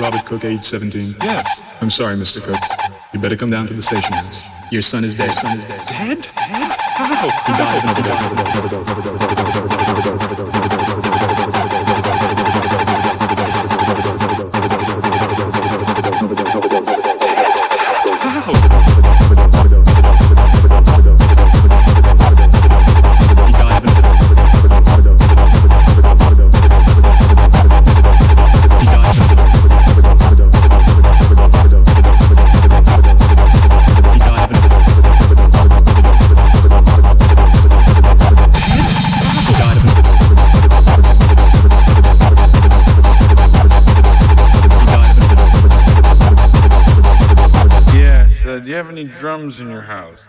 Robert Cook, age 17. Yes. I'm sorry, Mr. Cook. You better come down to the station house. Your son is dead. Your son is dead. Dead? Dead? How? He died. drums in your house.